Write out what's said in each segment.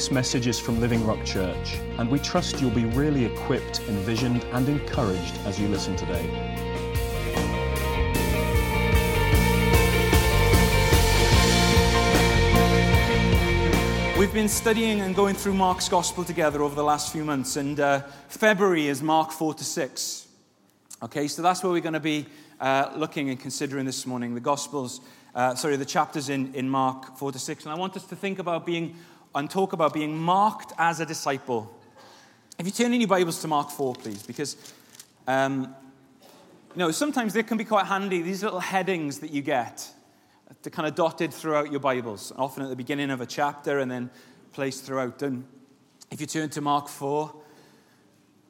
This message is from Living Rock Church, and we trust you'll be really equipped, envisioned, and encouraged as you listen today. We've been studying and going through Mark's Gospel together over the last few months, and uh, February is Mark 4 to 6. Okay, so that's where we're going to be uh, looking and considering this morning the Gospels, uh, sorry, the chapters in, in Mark 4 to 6. And I want us to think about being and talk about being marked as a disciple. If you turn in your Bibles to Mark 4, please, because um, you know, sometimes they can be quite handy, these little headings that you get. They're kind of dotted throughout your Bibles, often at the beginning of a chapter and then placed throughout. And if you turn to Mark 4,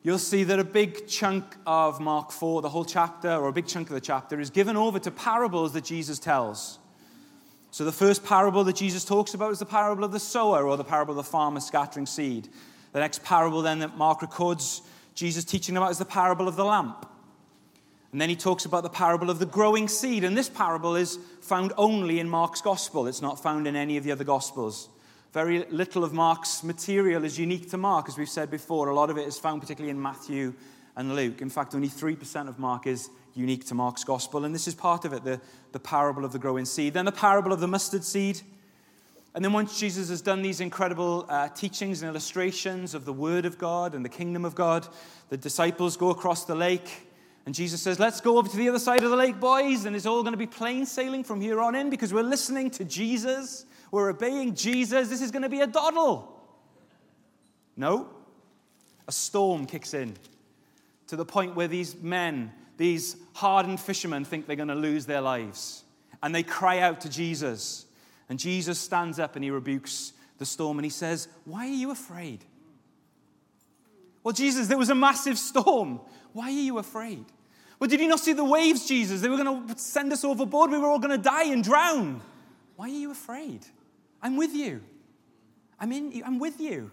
you'll see that a big chunk of Mark 4, the whole chapter, or a big chunk of the chapter, is given over to parables that Jesus tells. So, the first parable that Jesus talks about is the parable of the sower, or the parable of the farmer scattering seed. The next parable, then, that Mark records Jesus teaching about is the parable of the lamp. And then he talks about the parable of the growing seed. And this parable is found only in Mark's gospel, it's not found in any of the other gospels. Very little of Mark's material is unique to Mark, as we've said before. A lot of it is found particularly in Matthew and Luke. In fact, only 3% of Mark is unique to Mark's gospel. And this is part of it the, the parable of the growing seed. Then the parable of the mustard seed. And then once Jesus has done these incredible uh, teachings and illustrations of the Word of God and the kingdom of God, the disciples go across the lake. And Jesus says, Let's go over to the other side of the lake, boys. And it's all going to be plain sailing from here on in because we're listening to Jesus. We're obeying Jesus. This is going to be a doddle. No. A storm kicks in to the point where these men, these hardened fishermen, think they're going to lose their lives. And they cry out to Jesus. And Jesus stands up and he rebukes the storm and he says, Why are you afraid? Well, Jesus, there was a massive storm. Why are you afraid? Well, did you not see the waves, Jesus? They were going to send us overboard. We were all going to die and drown. Why are you afraid? I'm with you. I'm in I'm with you.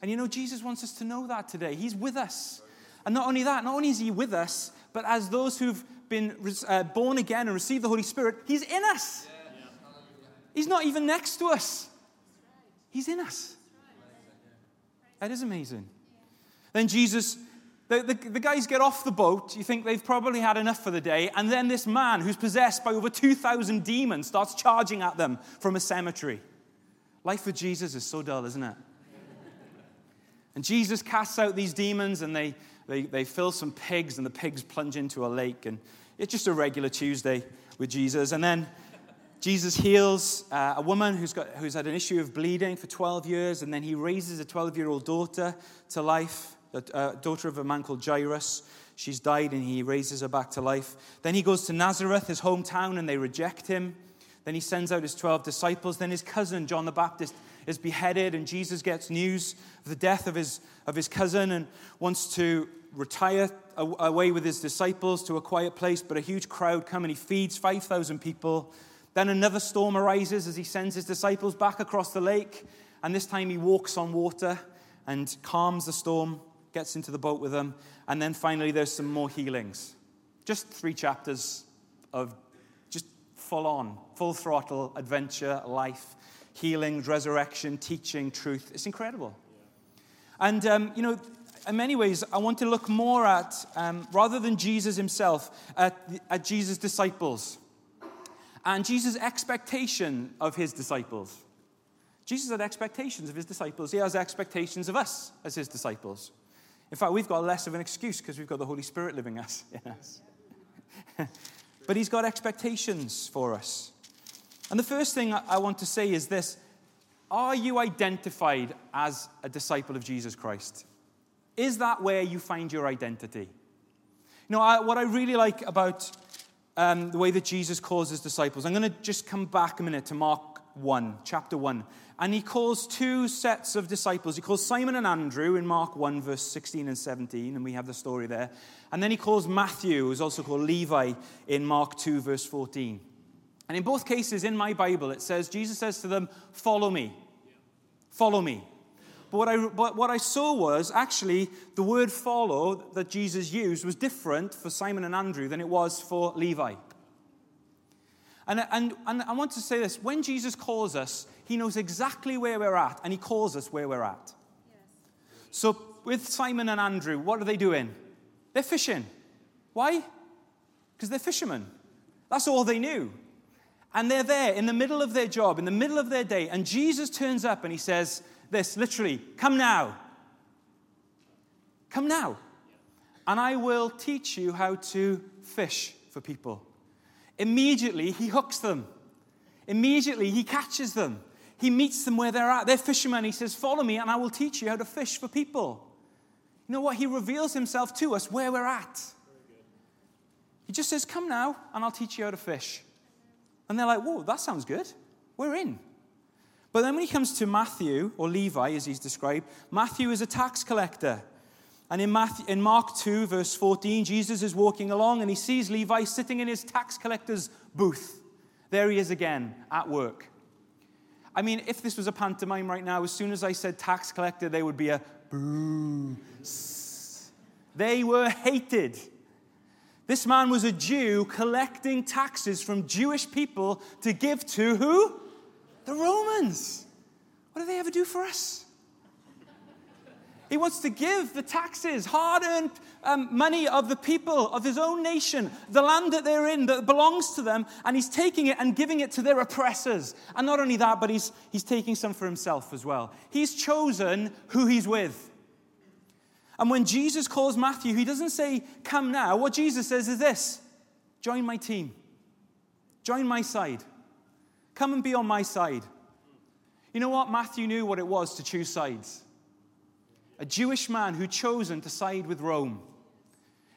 And you know, Jesus wants us to know that today. He's with us. And not only that, not only is he with us, but as those who've been uh, born again and received the Holy Spirit, he's in us. He's not even next to us. He's in us. That is amazing. Then Jesus, the, the, the, guys get off the boat. You think they've probably had enough for the day. And then this man, who's possessed by over 2,000 demons, starts charging at them from a cemetery. Life with Jesus is so dull, isn't it? And Jesus casts out these demons and they, they, they fill some pigs, and the pigs plunge into a lake. And it's just a regular Tuesday with Jesus. And then Jesus heals uh, a woman who's, got, who's had an issue of bleeding for 12 years, and then he raises a 12 year old daughter to life, a uh, daughter of a man called Jairus. She's died, and he raises her back to life. Then he goes to Nazareth, his hometown, and they reject him. Then he sends out his 12 disciples. Then his cousin, John the Baptist, is beheaded, and Jesus gets news of the death of his, of his cousin and wants to retire away with his disciples to a quiet place. But a huge crowd come and he feeds 5,000 people. Then another storm arises as he sends his disciples back across the lake. And this time he walks on water and calms the storm, gets into the boat with them. And then finally, there's some more healings. Just three chapters of just full on, full throttle adventure, life, healing, resurrection, teaching, truth. It's incredible. And, um, you know, in many ways, I want to look more at, um, rather than Jesus himself, at, at Jesus' disciples and Jesus' expectation of his disciples. Jesus had expectations of his disciples. He has expectations of us as his disciples. In fact, we've got less of an excuse because we've got the Holy Spirit living us in us. But He's got expectations for us. And the first thing I want to say is this Are you identified as a disciple of Jesus Christ? Is that where you find your identity? You know, I, what I really like about um, the way that Jesus calls his disciples, I'm going to just come back a minute to Mark 1, chapter 1. And he calls two sets of disciples. He calls Simon and Andrew in Mark 1, verse 16 and 17, and we have the story there. And then he calls Matthew, who's also called Levi, in Mark 2, verse 14. And in both cases in my Bible, it says, Jesus says to them, Follow me. Follow me. But what, I, but what I saw was actually the word follow that Jesus used was different for Simon and Andrew than it was for Levi. And, and, and I want to say this when Jesus calls us, he knows exactly where we're at, and he calls us where we're at. Yes. So, with Simon and Andrew, what are they doing? They're fishing. Why? Because they're fishermen. That's all they knew. And they're there in the middle of their job, in the middle of their day, and Jesus turns up and he says, This literally, come now. Come now. And I will teach you how to fish for people. Immediately, he hooks them. Immediately, he catches them. He meets them where they're at. They're fishermen. He says, Follow me, and I will teach you how to fish for people. You know what? He reveals himself to us where we're at. He just says, Come now, and I'll teach you how to fish. And they're like, Whoa, that sounds good. We're in. But then when he comes to Matthew, or Levi as he's described, Matthew is a tax collector. And in, Matthew, in Mark 2, verse 14, Jesus is walking along and he sees Levi sitting in his tax collector's booth. There he is again at work. I mean, if this was a pantomime right now, as soon as I said tax collector, there would be a boo. They were hated. This man was a Jew collecting taxes from Jewish people to give to who? The Romans. What do they ever do for us? He wants to give the taxes, hard earned um, money of the people of his own nation, the land that they're in that belongs to them, and he's taking it and giving it to their oppressors. And not only that, but he's, he's taking some for himself as well. He's chosen who he's with. And when Jesus calls Matthew, he doesn't say, Come now. What Jesus says is this join my team, join my side, come and be on my side. You know what? Matthew knew what it was to choose sides a Jewish man who'd chosen to side with Rome.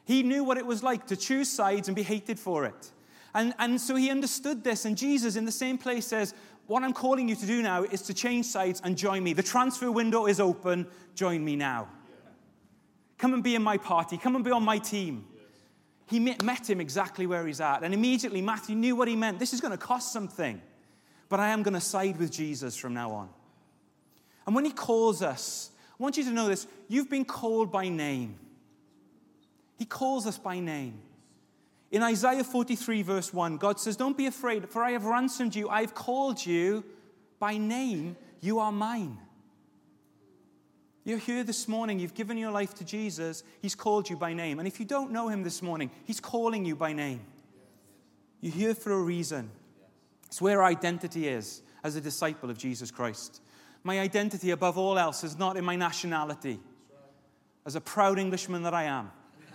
He knew what it was like to choose sides and be hated for it. And, and so he understood this. And Jesus, in the same place, says, What I'm calling you to do now is to change sides and join me. The transfer window is open. Join me now. Come and be in my party. Come and be on my team. He met him exactly where he's at. And immediately, Matthew knew what he meant. This is going to cost something. But I am going to side with Jesus from now on. And when he calls us, I want you to know this you've been called by name. He calls us by name. In Isaiah 43, verse 1, God says, Don't be afraid, for I have ransomed you. I've called you by name. You are mine. You're here this morning, you've given your life to Jesus, He's called you by name. And if you don't know Him this morning, He's calling you by name. You're here for a reason. It's where identity is as a disciple of Jesus Christ. My identity, above all else, is not in my nationality, as a proud Englishman that I am.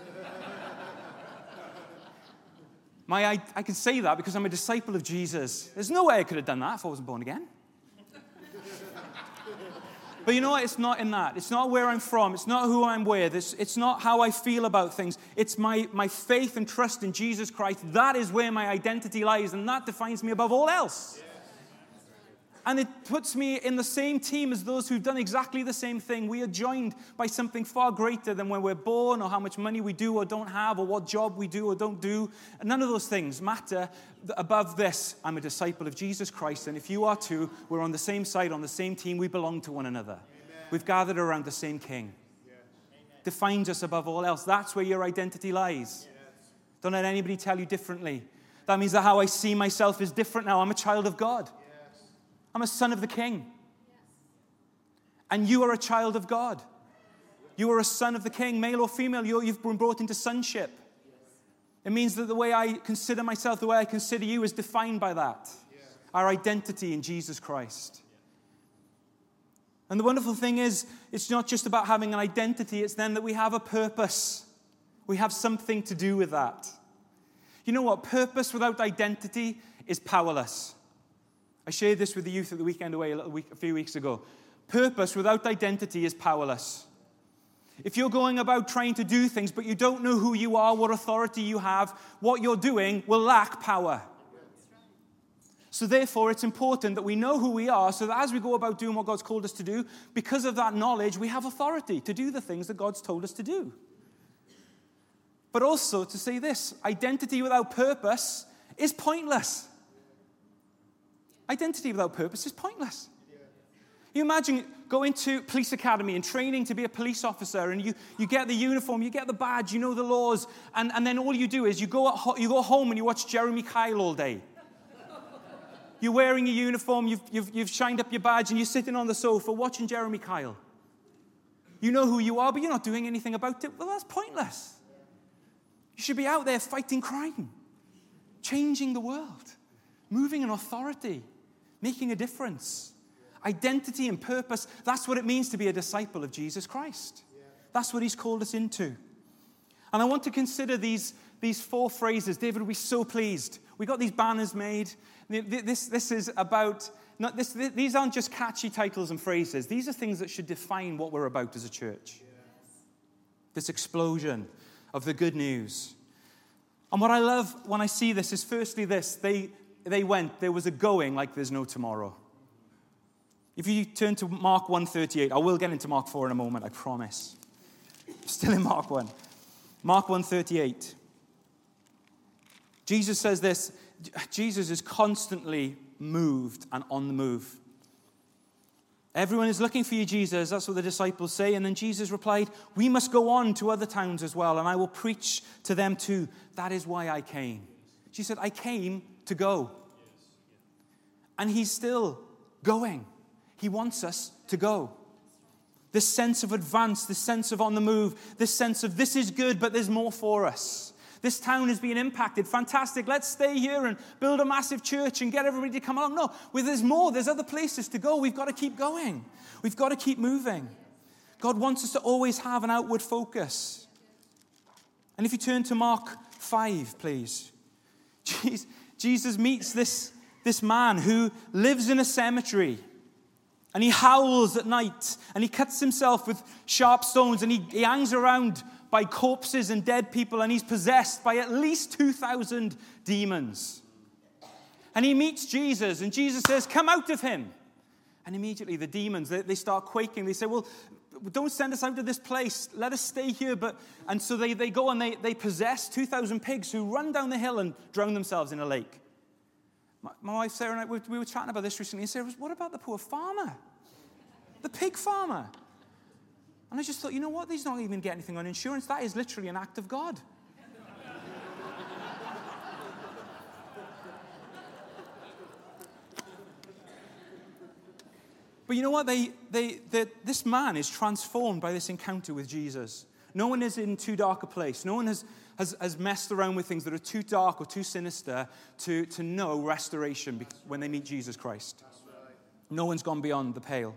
My, I, I can say that because I'm a disciple of Jesus. There's no way I could have done that if I wasn't born again. But you know what? It's not in that. It's not where I'm from. It's not who I'm with. It's, it's not how I feel about things. It's my, my faith and trust in Jesus Christ. That is where my identity lies, and that defines me above all else. Yeah. And it puts me in the same team as those who've done exactly the same thing. We are joined by something far greater than when we're born, or how much money we do or don't have, or what job we do or don't do. And none of those things matter. Above this, I'm a disciple of Jesus Christ. And if you are too, we're on the same side, on the same team. We belong to one another. Amen. We've gathered around the same King. Yes. Defines us above all else. That's where your identity lies. Yes. Don't let anybody tell you differently. That means that how I see myself is different now. I'm a child of God. I'm a son of the king. And you are a child of God. You are a son of the king, male or female. you have been brought into sonship. It means that the way I consider myself, the way I consider you, is defined by that our identity in Jesus Christ. And the wonderful thing is, it's not just about having an identity, it's then that we have a purpose. We have something to do with that. You know what? Purpose without identity is powerless. I shared this with the youth at the weekend away a, week, a few weeks ago. Purpose without identity is powerless. If you're going about trying to do things, but you don't know who you are, what authority you have, what you're doing will lack power. So, therefore, it's important that we know who we are so that as we go about doing what God's called us to do, because of that knowledge, we have authority to do the things that God's told us to do. But also to say this identity without purpose is pointless. Identity without purpose is pointless. You imagine going to police academy and training to be a police officer, and you, you get the uniform, you get the badge, you know the laws, and, and then all you do is you go, you go home and you watch Jeremy Kyle all day. You're wearing a uniform, you've, you've, you've shined up your badge, and you're sitting on the sofa watching Jeremy Kyle. You know who you are, but you're not doing anything about it. Well, that's pointless. You should be out there fighting crime, changing the world, moving in authority, making a difference. Identity and purpose, that's what it means to be a disciple of Jesus Christ. That's what he's called us into. And I want to consider these, these four phrases. David will be so pleased. We got these banners made. This, this is about, not, this, these aren't just catchy titles and phrases. These are things that should define what we're about as a church. Yes. This explosion of the good news. And what I love when I see this is firstly this they, they went, there was a going like there's no tomorrow. If you turn to Mark 138, I will get into Mark 4 in a moment, I promise. Still in Mark 1. Mark 138. Jesus says this Jesus is constantly moved and on the move. Everyone is looking for you, Jesus. That's what the disciples say. And then Jesus replied, We must go on to other towns as well, and I will preach to them too. That is why I came. She said, I came to go. And he's still going. He wants us to go. This sense of advance, this sense of on the move, this sense of this is good, but there's more for us. This town is being impacted. Fantastic. Let's stay here and build a massive church and get everybody to come along. No, well, there's more. There's other places to go. We've got to keep going. We've got to keep moving. God wants us to always have an outward focus. And if you turn to Mark 5, please. Jesus meets this, this man who lives in a cemetery. And he howls at night and he cuts himself with sharp stones and he, he hangs around by corpses and dead people, and he's possessed by at least 2,000 demons. And he meets Jesus, and Jesus says, Come out of him. And immediately the demons, they, they start quaking. They say, Well, don't send us out of this place. Let us stay here. But, and so they, they go and they, they possess 2,000 pigs who run down the hill and drown themselves in a lake. My, my wife Sarah and I, we, we were chatting about this recently. And Sarah was, What about the poor farmer? The pig farmer. And I just thought, you know what? These don't even get anything on insurance. That is literally an act of God. But you know what? They, they, they, this man is transformed by this encounter with Jesus. No one is in too dark a place. No one has, has, has messed around with things that are too dark or too sinister to, to know restoration when they meet Jesus Christ. No one's gone beyond the pale.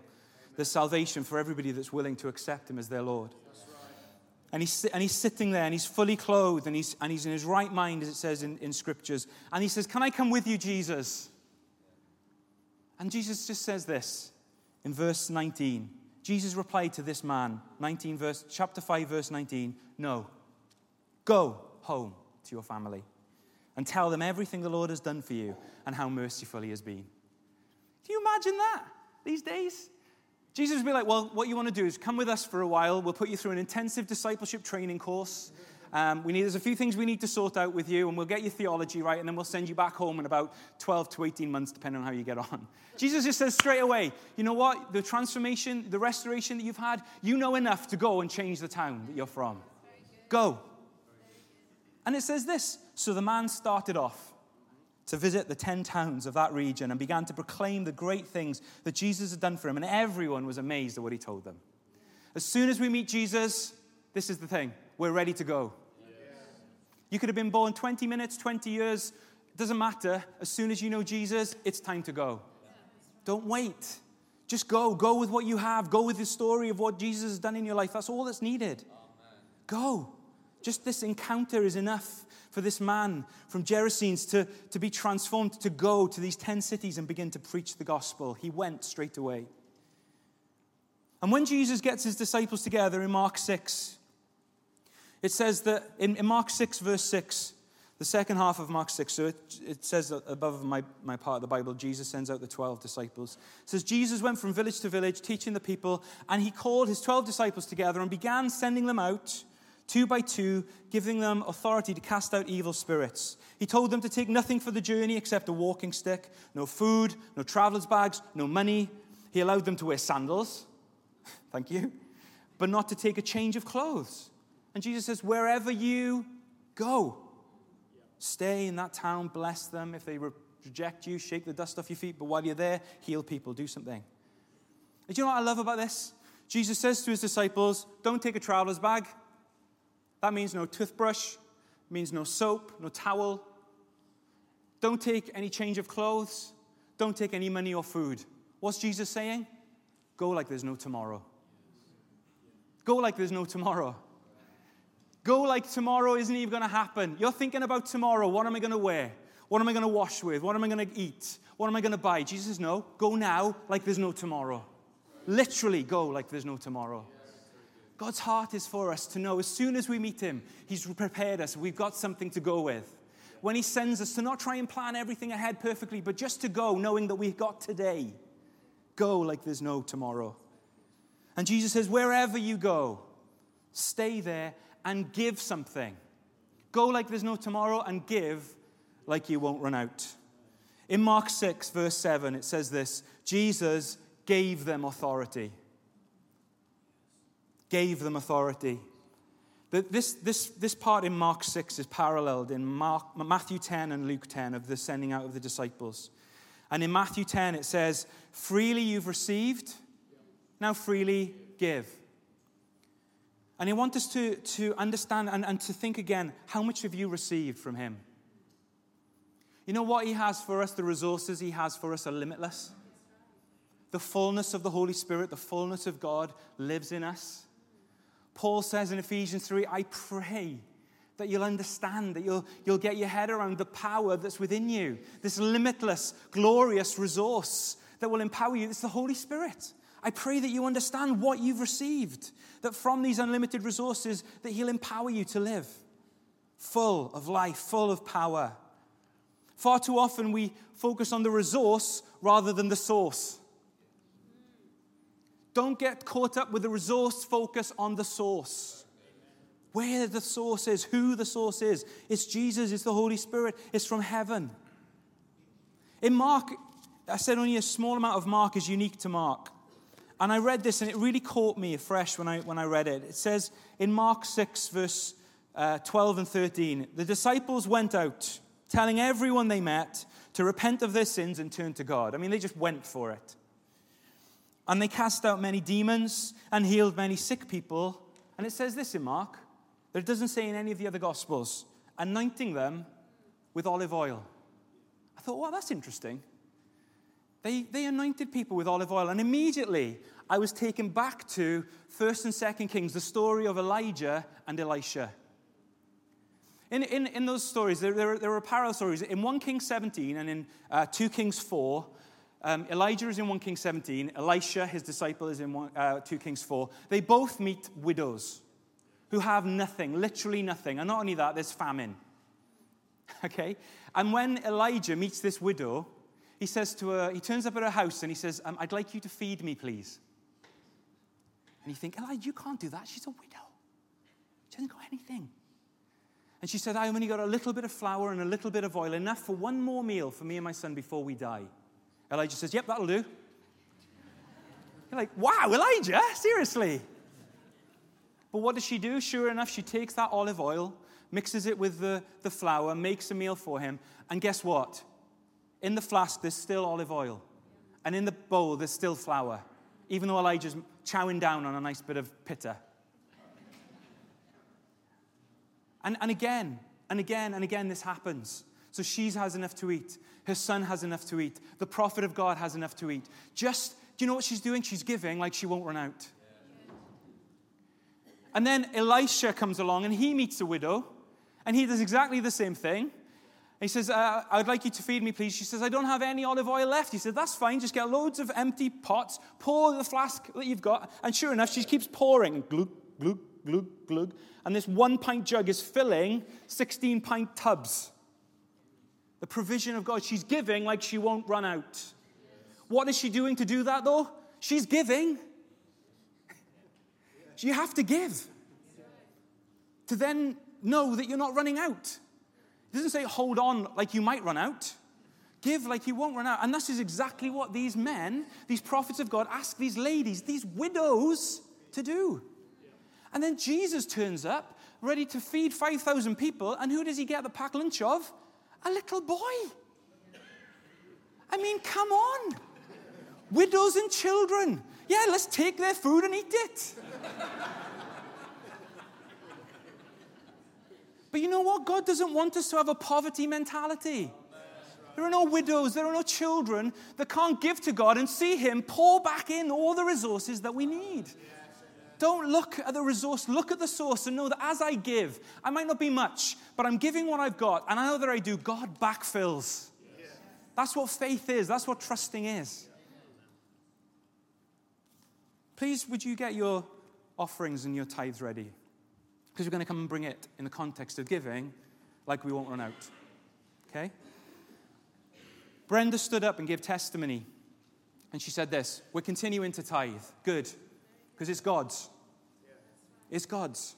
There's salvation for everybody that's willing to accept him as their Lord. And he's, and he's sitting there and he's fully clothed and he's, and he's in his right mind, as it says in, in scriptures. And he says, Can I come with you, Jesus? And Jesus just says this in verse 19. Jesus replied to this man, 19 verse, chapter 5, verse 19, No, go home to your family and tell them everything the Lord has done for you and how merciful he has been. Can you imagine that these days? Jesus would be like, Well, what you want to do is come with us for a while. We'll put you through an intensive discipleship training course. Um, we need, there's a few things we need to sort out with you, and we'll get your theology right, and then we'll send you back home in about 12 to 18 months, depending on how you get on. Jesus just says straight away, you know what? The transformation, the restoration that you've had, you know enough to go and change the town that you're from. Go. And it says this So the man started off to visit the 10 towns of that region and began to proclaim the great things that Jesus had done for him. And everyone was amazed at what he told them. As soon as we meet Jesus, this is the thing we're ready to go. You could have been born 20 minutes, 20 years, it doesn't matter. As soon as you know Jesus, it's time to go. Don't wait. Just go. Go with what you have. Go with the story of what Jesus has done in your life. That's all that's needed. Go. Just this encounter is enough for this man from Gerasenes to, to be transformed, to go to these 10 cities and begin to preach the gospel. He went straight away. And when Jesus gets his disciples together in Mark 6, it says that in, in Mark 6, verse 6, the second half of Mark 6, so it, it, says above my, my part of the Bible, Jesus sends out the 12 disciples. It says, Jesus went from village to village teaching the people, and he called his 12 disciples together and began sending them out two by two, giving them authority to cast out evil spirits. He told them to take nothing for the journey except a walking stick, no food, no traveler's bags, no money. He allowed them to wear sandals, thank you, but not to take a change of clothes. And Jesus says, wherever you go, stay in that town, bless them. If they reject you, shake the dust off your feet, but while you're there, heal people, do something. And do you know what I love about this? Jesus says to his disciples, Don't take a traveler's bag. That means no toothbrush, means no soap, no towel. Don't take any change of clothes. Don't take any money or food. What's Jesus saying? Go like there's no tomorrow. Go like there's no tomorrow. Go like tomorrow isn't even going to happen. You're thinking about tomorrow. What am I going to wear? What am I going to wash with? What am I going to eat? What am I going to buy? Jesus says, No, go now like there's no tomorrow. Literally, go like there's no tomorrow. God's heart is for us to know as soon as we meet Him, He's prepared us. We've got something to go with. When He sends us to not try and plan everything ahead perfectly, but just to go knowing that we've got today. Go like there's no tomorrow. And Jesus says, wherever you go, stay there and give something. Go like there's no tomorrow and give like you won't run out. In Mark 6, verse 7, it says this Jesus gave them authority. Gave them authority. This, this, this part in Mark 6 is paralleled in Mark, Matthew 10 and Luke 10 of the sending out of the disciples. And in Matthew 10, it says, Freely you've received, now freely give. And he wants us to, to understand and, and to think again how much have you received from Him? You know what He has for us, the resources He has for us are limitless. The fullness of the Holy Spirit, the fullness of God lives in us. Paul says in Ephesians 3 I pray that you'll understand, that you'll, you'll get your head around the power that's within you, this limitless, glorious resource that will empower you. It's the Holy Spirit. I pray that you understand what you've received, that from these unlimited resources, that He'll empower you to live full of life, full of power. Far too often we focus on the resource rather than the source. Don't get caught up with the resource, focus on the source. Where the source is, who the source is. It's Jesus, it's the Holy Spirit, it's from heaven. In Mark, I said only a small amount of Mark is unique to Mark. And I read this and it really caught me afresh when I, when I read it. It says in Mark 6, verse uh, 12 and 13 the disciples went out, telling everyone they met to repent of their sins and turn to God. I mean, they just went for it. And they cast out many demons and healed many sick people. And it says this in Mark, that it doesn't say in any of the other Gospels, anointing them with olive oil. I thought, well, that's interesting. They, they anointed people with olive oil, and immediately I was taken back to 1st and 2nd Kings, the story of Elijah and Elisha. In, in, in those stories, there, there, there are parallel stories. In 1 Kings 17 and in uh, 2 Kings 4, um, Elijah is in 1 Kings 17, Elisha, his disciple, is in one, uh, 2 Kings 4. They both meet widows who have nothing, literally nothing. And not only that, there's famine. Okay? And when Elijah meets this widow, he says to her, he turns up at her house and he says, um, I'd like you to feed me, please. And you think, Elijah, you can't do that. She's a widow. She hasn't got anything. And she said, I only got a little bit of flour and a little bit of oil, enough for one more meal for me and my son before we die. Elijah says, Yep, that'll do. You're like, wow, Elijah? Seriously? But what does she do? Sure enough, she takes that olive oil, mixes it with the, the flour, makes a meal for him, and guess what? In the flask, there's still olive oil. And in the bowl, there's still flour, even though Elijah's chowing down on a nice bit of pitta. And, and again, and again, and again, this happens. So she has enough to eat. Her son has enough to eat. The prophet of God has enough to eat. Just, do you know what she's doing? She's giving like she won't run out. And then Elisha comes along and he meets a widow and he does exactly the same thing. He says, uh, I'd like you to feed me, please. She says, I don't have any olive oil left. He said, That's fine. Just get loads of empty pots, pour the flask that you've got. And sure enough, she keeps pouring. Glug, glug, glug, glug. And this one pint jug is filling 16 pint tubs. The provision of God. She's giving like she won't run out. What is she doing to do that, though? She's giving. You have to give to then know that you're not running out. It doesn't say hold on like you might run out. Give like you won't run out. And this is exactly what these men, these prophets of God, ask these ladies, these widows, to do. And then Jesus turns up, ready to feed 5,000 people. And who does he get the packed lunch of? A little boy. I mean, come on. Widows and children. Yeah, let's take their food and eat it. But you know what? God doesn't want us to have a poverty mentality. There are no widows, there are no children that can't give to God and see Him pour back in all the resources that we need. Don't look at the resource, look at the source and know that as I give, I might not be much, but I'm giving what I've got, and I know that I do, God backfills. That's what faith is, that's what trusting is. Please, would you get your offerings and your tithes ready? Because we're going to come and bring it in the context of giving like we won't run out. Okay? Brenda stood up and gave testimony. And she said this We're continuing to tithe. Good. Because it's God's. It's God's.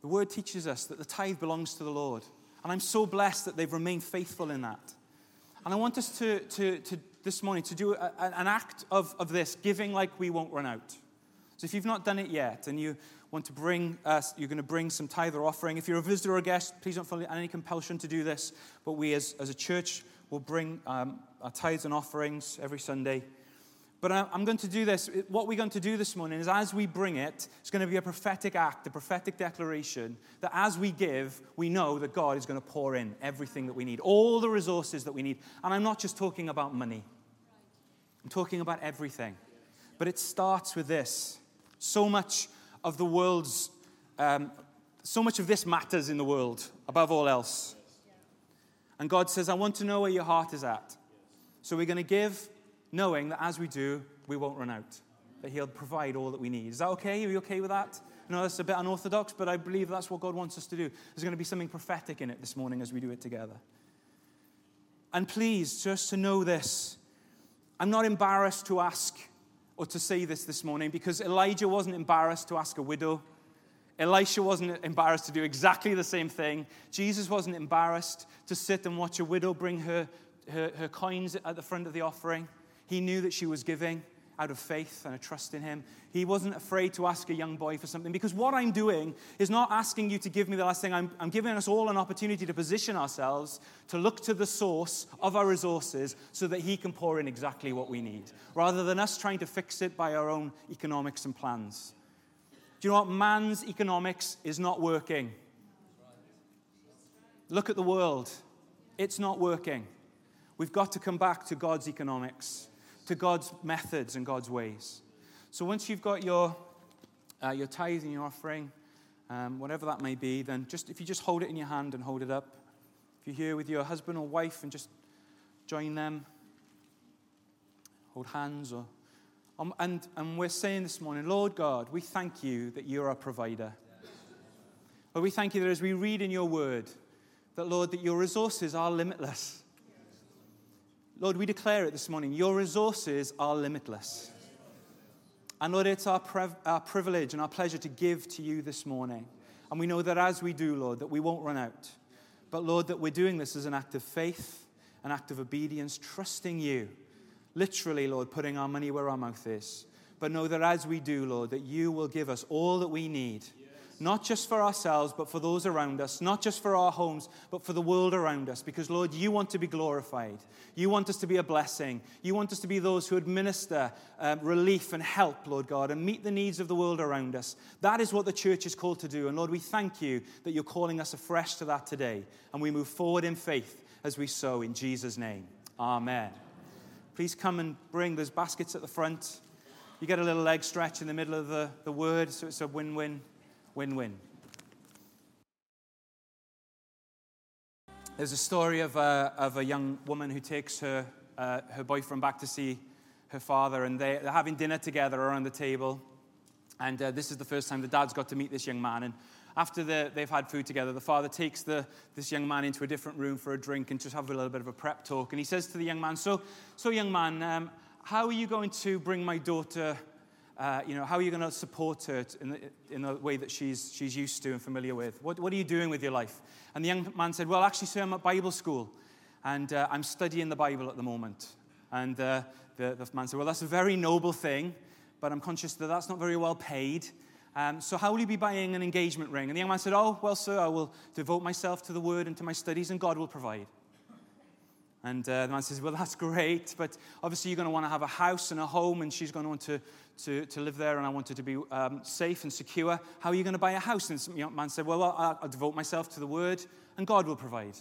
The word teaches us that the tithe belongs to the Lord. And I'm so blessed that they've remained faithful in that. And I want us to, to, to this morning to do a, an act of, of this, giving like we won't run out. So if you've not done it yet and you want to bring us, you're going to bring some tithe or offering. If you're a visitor or a guest, please don't feel any compulsion to do this. But we as, as a church will bring um, our tithes and offerings every Sunday. But I'm going to do this. What we're going to do this morning is as we bring it, it's going to be a prophetic act, a prophetic declaration that as we give, we know that God is going to pour in everything that we need, all the resources that we need. And I'm not just talking about money, I'm talking about everything. But it starts with this. So much of the world's, um, so much of this matters in the world above all else. And God says, I want to know where your heart is at. So we're going to give, knowing that as we do, we won't run out, that He'll provide all that we need. Is that okay? Are you okay with that? No, that's a bit unorthodox, but I believe that's what God wants us to do. There's going to be something prophetic in it this morning as we do it together. And please, just to know this, I'm not embarrassed to ask or to say this this morning because Elijah wasn't embarrassed to ask a widow. Elisha wasn't embarrassed to do exactly the same thing. Jesus wasn't embarrassed to sit and watch a widow bring her, her, her, coins at the front of the offering. He knew that she was giving out of faith and a trust in him. He wasn't afraid to ask a young boy for something because what I'm doing is not asking you to give me the last thing. I'm, I'm giving us all an opportunity to position ourselves to look to the source of our resources so that he can pour in exactly what we need rather than us trying to fix it by our own economics and plans. Do you know what? Man's economics is not working. Look at the world. It's not working. We've got to come back to God's economics, to God's methods and God's ways. So once you've got your, uh, your tithe and your offering, um, whatever that may be, then just if you just hold it in your hand and hold it up. If you're here with your husband or wife and just join them, hold hands or um, and, and we're saying this morning, Lord God, we thank you that you're our provider. Lord, we thank you that as we read in your word, that, Lord, that your resources are limitless. Lord, we declare it this morning your resources are limitless. And Lord, it's our, our privilege and our pleasure to give to you this morning. And we know that as we do, Lord, that we won't run out. But Lord, that we're doing this as an act of faith, an act of obedience, trusting you literally, Lord, putting our money where our mouth is. But know that as we do, Lord, that you will give us all that we need. Not just for ourselves, but for those around us. Not just for our homes, but for the world around us. Because, Lord, you want to be glorified. You want us to be a blessing. You want us to be those who administer um, relief and help, Lord God, and meet the needs of the world around us. That is what the church is called to do. And, Lord, we thank you that you're calling us afresh to that today. And we move forward in faith as we sow in Jesus' name. Amen. Please come and bring those baskets at the front. You get a little leg stretch in the middle of the, the word, so it's a win win, win win. There's a story of a, of a young woman who takes her, uh, her boyfriend back to see her father, and they, are having dinner together around the table. And uh, this is the first time the dad's got to meet this young man. And after the, they've had food together, the father takes the, this young man into a different room for a drink and just have a little bit of a prep talk. And he says to the young man, So, so young man, um, how are you going to bring my daughter? Uh, you know, how are you going to support her in the, in the way that she's, she's used to and familiar with? What, what are you doing with your life? And the young man said, Well, actually, sir, I'm at Bible school and uh, I'm studying the Bible at the moment. And uh, the, the man said, Well, that's a very noble thing, but I'm conscious that that's not very well paid. Um, so, how will you be buying an engagement ring? And the young man said, Oh, well, sir, I will devote myself to the word and to my studies, and God will provide. And uh, the man says, Well, that's great, but obviously you're going to want to have a house and a home, and she's going to want to, to, to live there, and I want her to be um, safe and secure. How are you going to buy a house? And the man said, Well, I'll, I'll devote myself to the word, and God will provide.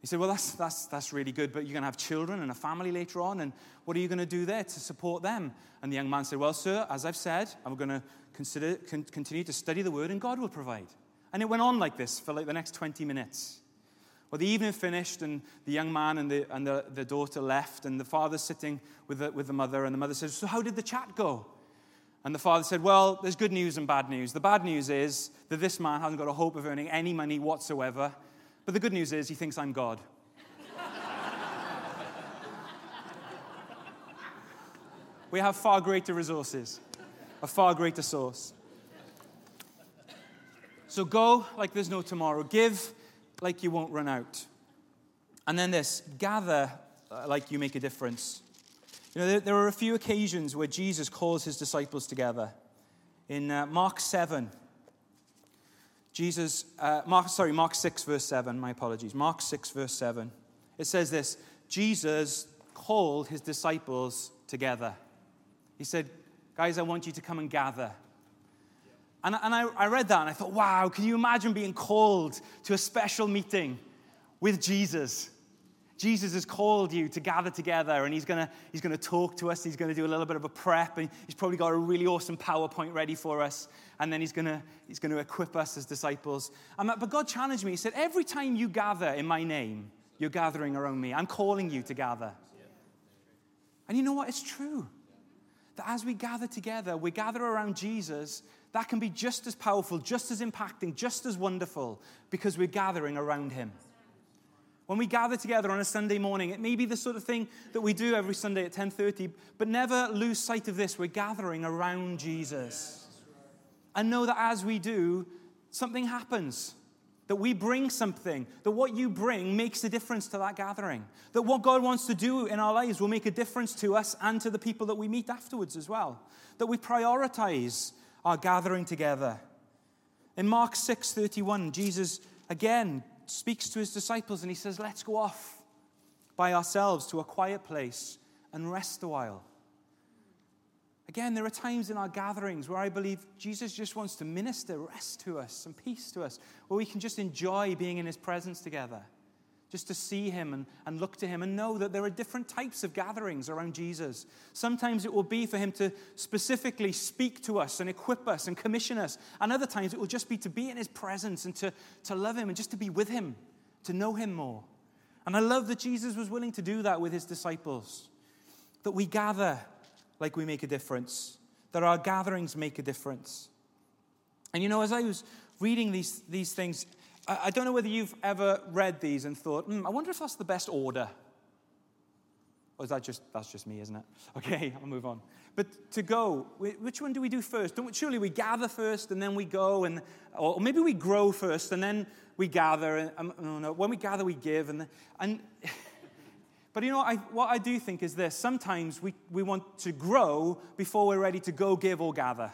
He said, Well, that's, that's, that's really good, but you're going to have children and a family later on, and what are you going to do there to support them? And the young man said, Well, sir, as I've said, I'm going to consider, con- continue to study the word, and God will provide. And it went on like this for like the next 20 minutes. Well, the evening finished, and the young man and the, and the, the daughter left, and the father's sitting with the, with the mother, and the mother says, So, how did the chat go? And the father said, Well, there's good news and bad news. The bad news is that this man hasn't got a hope of earning any money whatsoever. But the good news is he thinks I'm God. we have far greater resources, a far greater source. So go like there's no tomorrow. Give like you won't run out. And then this gather uh, like you make a difference. You know, there, there, are a few occasions where Jesus calls his disciples together. In uh, Mark 7, Jesus, uh, Mark, sorry, Mark 6, verse 7, my apologies. Mark 6, verse 7. It says this Jesus called his disciples together. He said, Guys, I want you to come and gather. And, and I, I read that and I thought, wow, can you imagine being called to a special meeting with Jesus? Jesus has called you to gather together and he's going he's gonna talk to us. He's going to do a little bit of a prep and he's probably got a really awesome PowerPoint ready for us. And then he's going he's to equip us as disciples. But God challenged me. He said, Every time you gather in my name, you're gathering around me. I'm calling you to gather. And you know what? It's true. That as we gather together, we gather around Jesus that can be just as powerful, just as impacting, just as wonderful because we're gathering around Him. When we gather together on a Sunday morning, it may be the sort of thing that we do every Sunday at 10:30, but never lose sight of this. We're gathering around Jesus. And know that as we do, something happens. That we bring something, that what you bring makes a difference to that gathering. That what God wants to do in our lives will make a difference to us and to the people that we meet afterwards as well. That we prioritize are gathering together. In Mark 6:31, Jesus again speaks to his disciples and he says, "Let's go off by ourselves to a quiet place and rest a while." Again, there are times in our gatherings where I believe Jesus just wants to minister rest to us and peace to us, where we can just enjoy being in his presence together just to see him and, and look to him and know that there are different types of gatherings around Jesus. Sometimes it will be for him to specifically speak to us and equip us and commission us. And other times it will just be to be in his presence and to, to love him and just to be with him, to know him more. And I love that Jesus was willing to do that with his disciples. That we gather like we make a difference, that our gatherings make a difference. And you know, as I was reading these, these things, I don't know whether you've ever read these and thought, hmm, I wonder if that's the best order. Or is that just, that's just me, isn't it? Okay, I'll move on. But to go, which one do we do first? Don't, surely we gather first and then we go, and, or maybe we grow first and then we gather. And, um, no, no, when we gather, we give. And, and but you know, I, what I do think is this sometimes we, we want to grow before we're ready to go, give, or gather.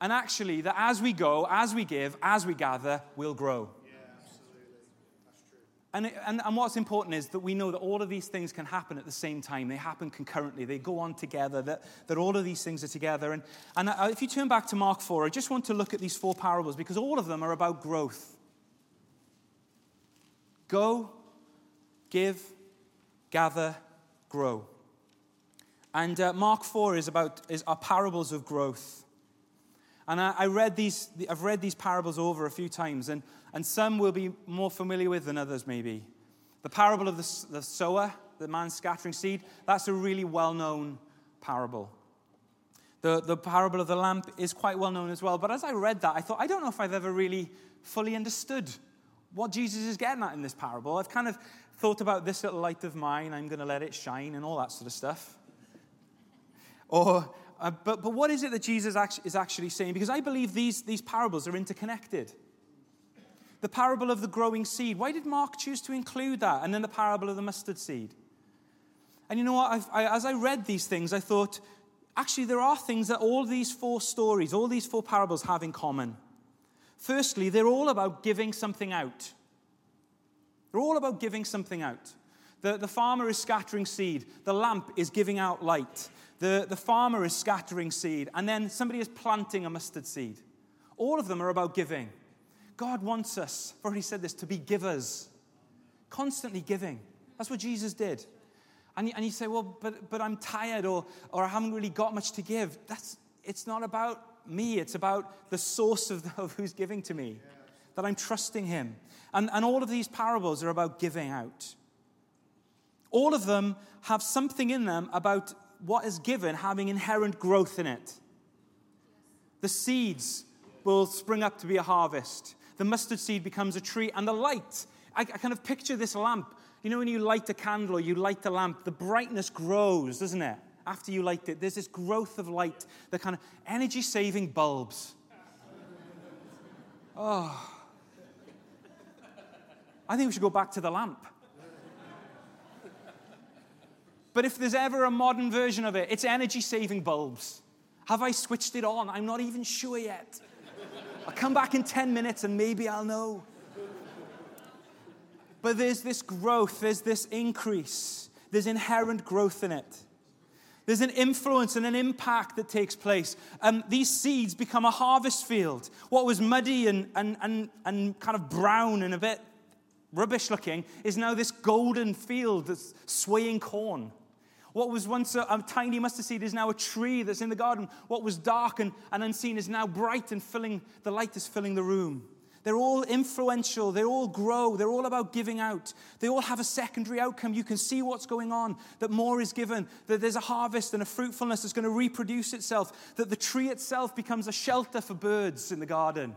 And actually, that as we go, as we give, as we gather, we'll grow. Yeah, absolutely. That's true. And, and, and what's important is that we know that all of these things can happen at the same time. They happen concurrently, they go on together, that, that all of these things are together. And, and uh, if you turn back to Mark 4, I just want to look at these four parables because all of them are about growth. Go, give, gather, grow. And uh, Mark 4 is about is, are parables of growth. And I, I read these, I've read these parables over a few times, and, and some will be more familiar with than others, maybe. The parable of the, the sower, the man scattering seed, that's a really well known parable. The, the parable of the lamp is quite well known as well. But as I read that, I thought, I don't know if I've ever really fully understood what Jesus is getting at in this parable. I've kind of thought about this little light of mine, I'm going to let it shine, and all that sort of stuff. Or uh, but, but what is it that Jesus is actually saying? Because I believe these, these parables are interconnected. The parable of the growing seed, why did Mark choose to include that? And then the parable of the mustard seed. And you know what? I, as I read these things, I thought, actually, there are things that all these four stories, all these four parables have in common. Firstly, they're all about giving something out. They're all about giving something out. The, the farmer is scattering seed, the lamp is giving out light, the, the farmer is scattering seed, and then somebody is planting a mustard seed. All of them are about giving. God wants us, I've already said this, to be givers, constantly giving. That's what Jesus did. And you, and you say, well, but, but I'm tired or, or I haven't really got much to give. That's, it's not about me, it's about the source of, the, of who's giving to me, that I'm trusting Him. And, and all of these parables are about giving out. All of them have something in them about what is given having inherent growth in it. The seeds will spring up to be a harvest. The mustard seed becomes a tree, and the light. I, I kind of picture this lamp. You know, when you light a candle or you light the lamp, the brightness grows, doesn't it? After you light it, there's this growth of light, the kind of energy saving bulbs. Oh. I think we should go back to the lamp. But if there's ever a modern version of it, it's energy saving bulbs. Have I switched it on? I'm not even sure yet. I'll come back in 10 minutes and maybe I'll know. But there's this growth, there's this increase, there's inherent growth in it. There's an influence and an impact that takes place. Um, these seeds become a harvest field. What was muddy and, and, and, and kind of brown and a bit rubbish looking is now this golden field that's swaying corn. What was once a, a, tiny mustard seed is now a tree that's in the garden. What was dark and, and unseen is now bright and filling, the light is filling the room. They're all influential. They all grow. They're all about giving out. They all have a secondary outcome. You can see what's going on, that more is given, that there's a harvest and a fruitfulness that's going to reproduce itself, that the tree itself becomes a shelter for birds in the garden.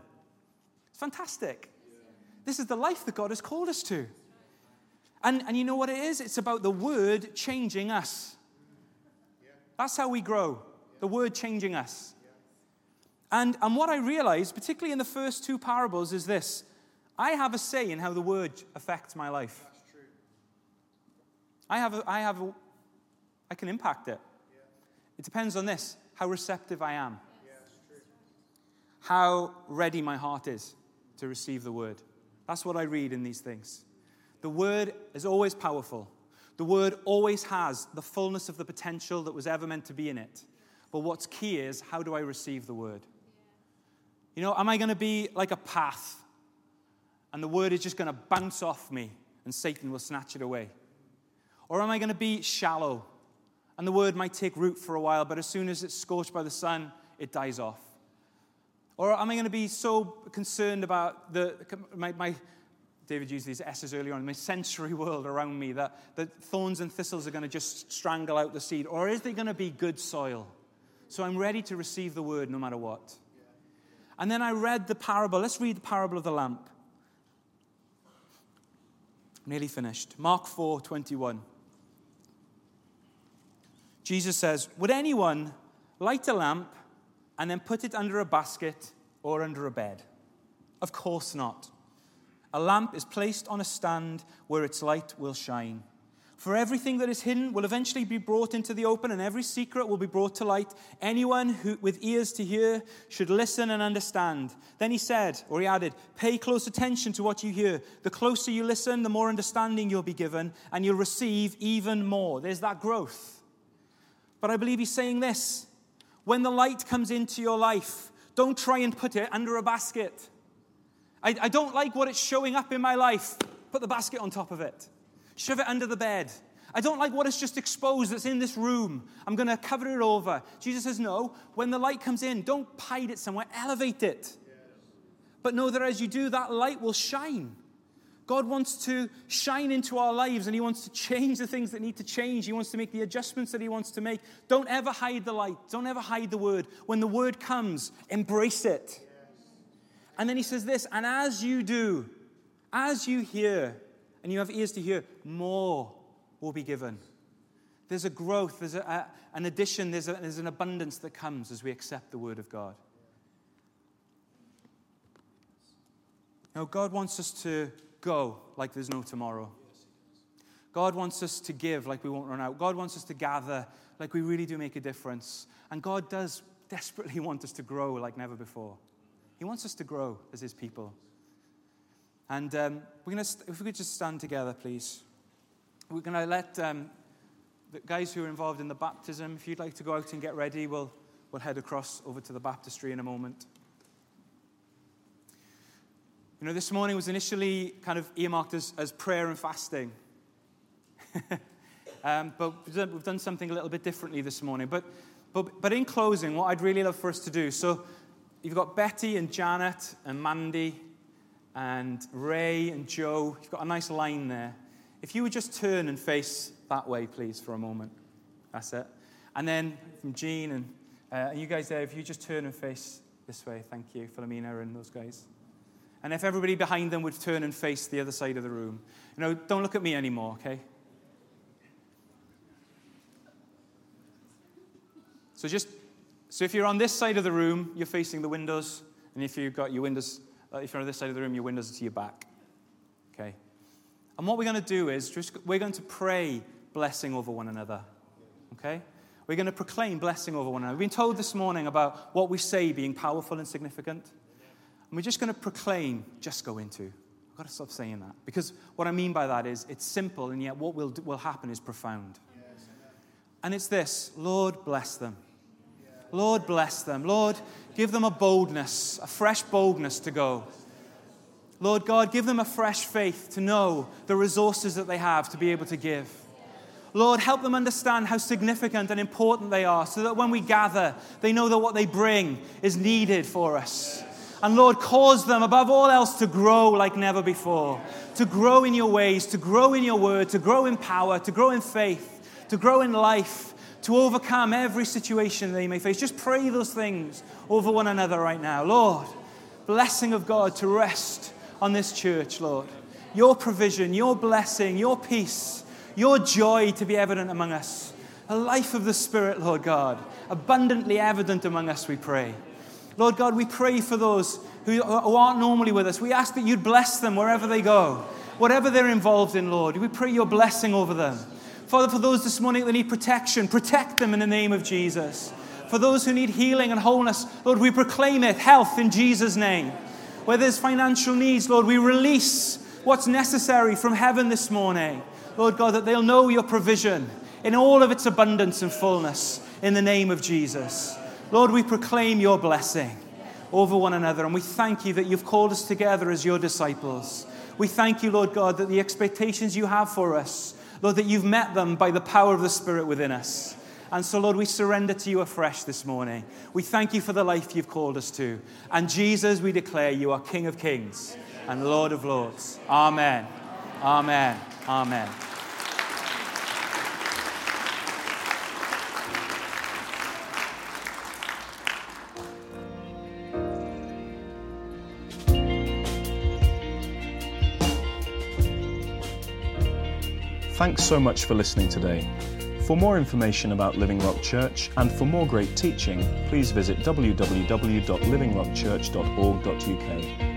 It's fantastic. This is the life that God has called us to. And, and you know what it is? It's about the word changing us. That's how we grow, the word changing us. And, and what I realized, particularly in the first two parables, is this I have a say in how the word affects my life. I have, a, I have a, I can impact it. It depends on this how receptive I am, how ready my heart is to receive the word. That's what I read in these things. The word is always powerful. The word always has the fullness of the potential that was ever meant to be in it. But what's key is how do I receive the word? You know, am I going to be like a path and the word is just going to bounce off me and Satan will snatch it away? Or am I going to be shallow and the word might take root for a while, but as soon as it's scorched by the sun, it dies off? Or am I going to be so concerned about the, my, my David used these S's earlier on, my sensory world around me, that, that thorns and thistles are going to just strangle out the seed? Or is there going to be good soil? So I'm ready to receive the word no matter what. And then I read the parable. Let's read the parable of the lamp. Nearly finished. Mark 4 21. Jesus says, Would anyone light a lamp and then put it under a basket or under a bed? Of course not. A lamp is placed on a stand where its light will shine. For everything that is hidden will eventually be brought into the open, and every secret will be brought to light. Anyone who, with ears to hear should listen and understand. Then he said, or he added, Pay close attention to what you hear. The closer you listen, the more understanding you'll be given, and you'll receive even more. There's that growth. But I believe he's saying this when the light comes into your life, don't try and put it under a basket. I, I don't like what it's showing up in my life. Put the basket on top of it. Shove it under the bed. I don't like what is just exposed that's in this room. I'm going to cover it over. Jesus says, No, when the light comes in, don't hide it somewhere, elevate it. But know that as you do, that light will shine. God wants to shine into our lives and He wants to change the things that need to change. He wants to make the adjustments that He wants to make. Don't ever hide the light. Don't ever hide the word. When the word comes, embrace it. And then he says this, and as you do, as you hear, and you have ears to hear, more will be given. There's a growth, there's a, a, an addition, there's, a, there's an abundance that comes as we accept the word of God. Now, God wants us to go like there's no tomorrow. God wants us to give like we won't run out. God wants us to gather like we really do make a difference. And God does desperately want us to grow like never before. He wants us to grow as His people. And um, we're going to, if we could just stand together, please. We're going to let um, the guys who are involved in the baptism, if you'd like to go out and get ready, we'll, we'll head across over to the baptistry in a moment. You know, this morning was initially kind of earmarked as, as prayer and fasting. um, but we've done, we've done, something a little bit differently this morning. But, but, but in closing, what I'd really love for us to do so you've got Betty and Janet and Mandy and Ray and Joe. You've got a nice line there. If you would just turn and face that way, please, for a moment. That's it. And then from Jean and uh, you guys there, if you just turn and face this way, thank you, Philomena and those guys. And if everybody behind them would turn and face the other side of the room. You know, don't look at me anymore, okay? So just so if you're on this side of the room, you're facing the windows, and if you've got your windows, uh, if you're on this side of the room, your windows are to your back. Okay. And what we're going to do is just we're going to pray blessing over one another. Okay. We're going to proclaim blessing over one another. We've been told this morning about what we say being powerful and significant. And we're just going to proclaim, just go into. I've got to stop saying that. Because what I mean by that is it's simple, and yet what will, will happen is profound. And it's this Lord, bless them. Lord, bless them. Lord, give them a boldness, a fresh boldness to go. Lord God, give them a fresh faith to know the resources that they have to be able to give. Lord, help them understand how significant and important they are so that when we gather, they know that what they bring is needed for us. And Lord, cause them above all else to grow like never before, to grow in your ways, to grow in your word, to grow in power, to grow in faith, to grow in life, to overcome every situation they may face. Just pray those things over one another right now. Lord, blessing of God to rest on this church, Lord. Your provision, your blessing, your peace, your joy to be evident among us. A life of the Spirit, Lord God, abundantly evident among us, we pray. Lord God, we pray for those who aren't normally with us. We ask that you'd bless them wherever they go, whatever they're involved in, Lord. We pray your blessing over them. Father, for those this morning that need protection, protect them in the name of Jesus. For those who need healing and wholeness, Lord, we proclaim it, health in Jesus' name. Where there's financial needs, Lord, we release what's necessary from heaven this morning. Lord God, that they'll know your provision in all of its abundance and fullness in the name of Jesus. Lord, we proclaim your blessing over one another, and we thank you that you've called us together as your disciples. We thank you, Lord God, that the expectations you have for us, Lord, that you've met them by the power of the Spirit within us. And so, Lord, we surrender to you afresh this morning. We thank you for the life you've called us to. And Jesus, we declare you are King of kings and Lord of lords. Amen. Amen. Amen. Thanks so much for listening today. For more information about Living Rock Church and for more great teaching, please visit www.livingrockchurch.org.uk.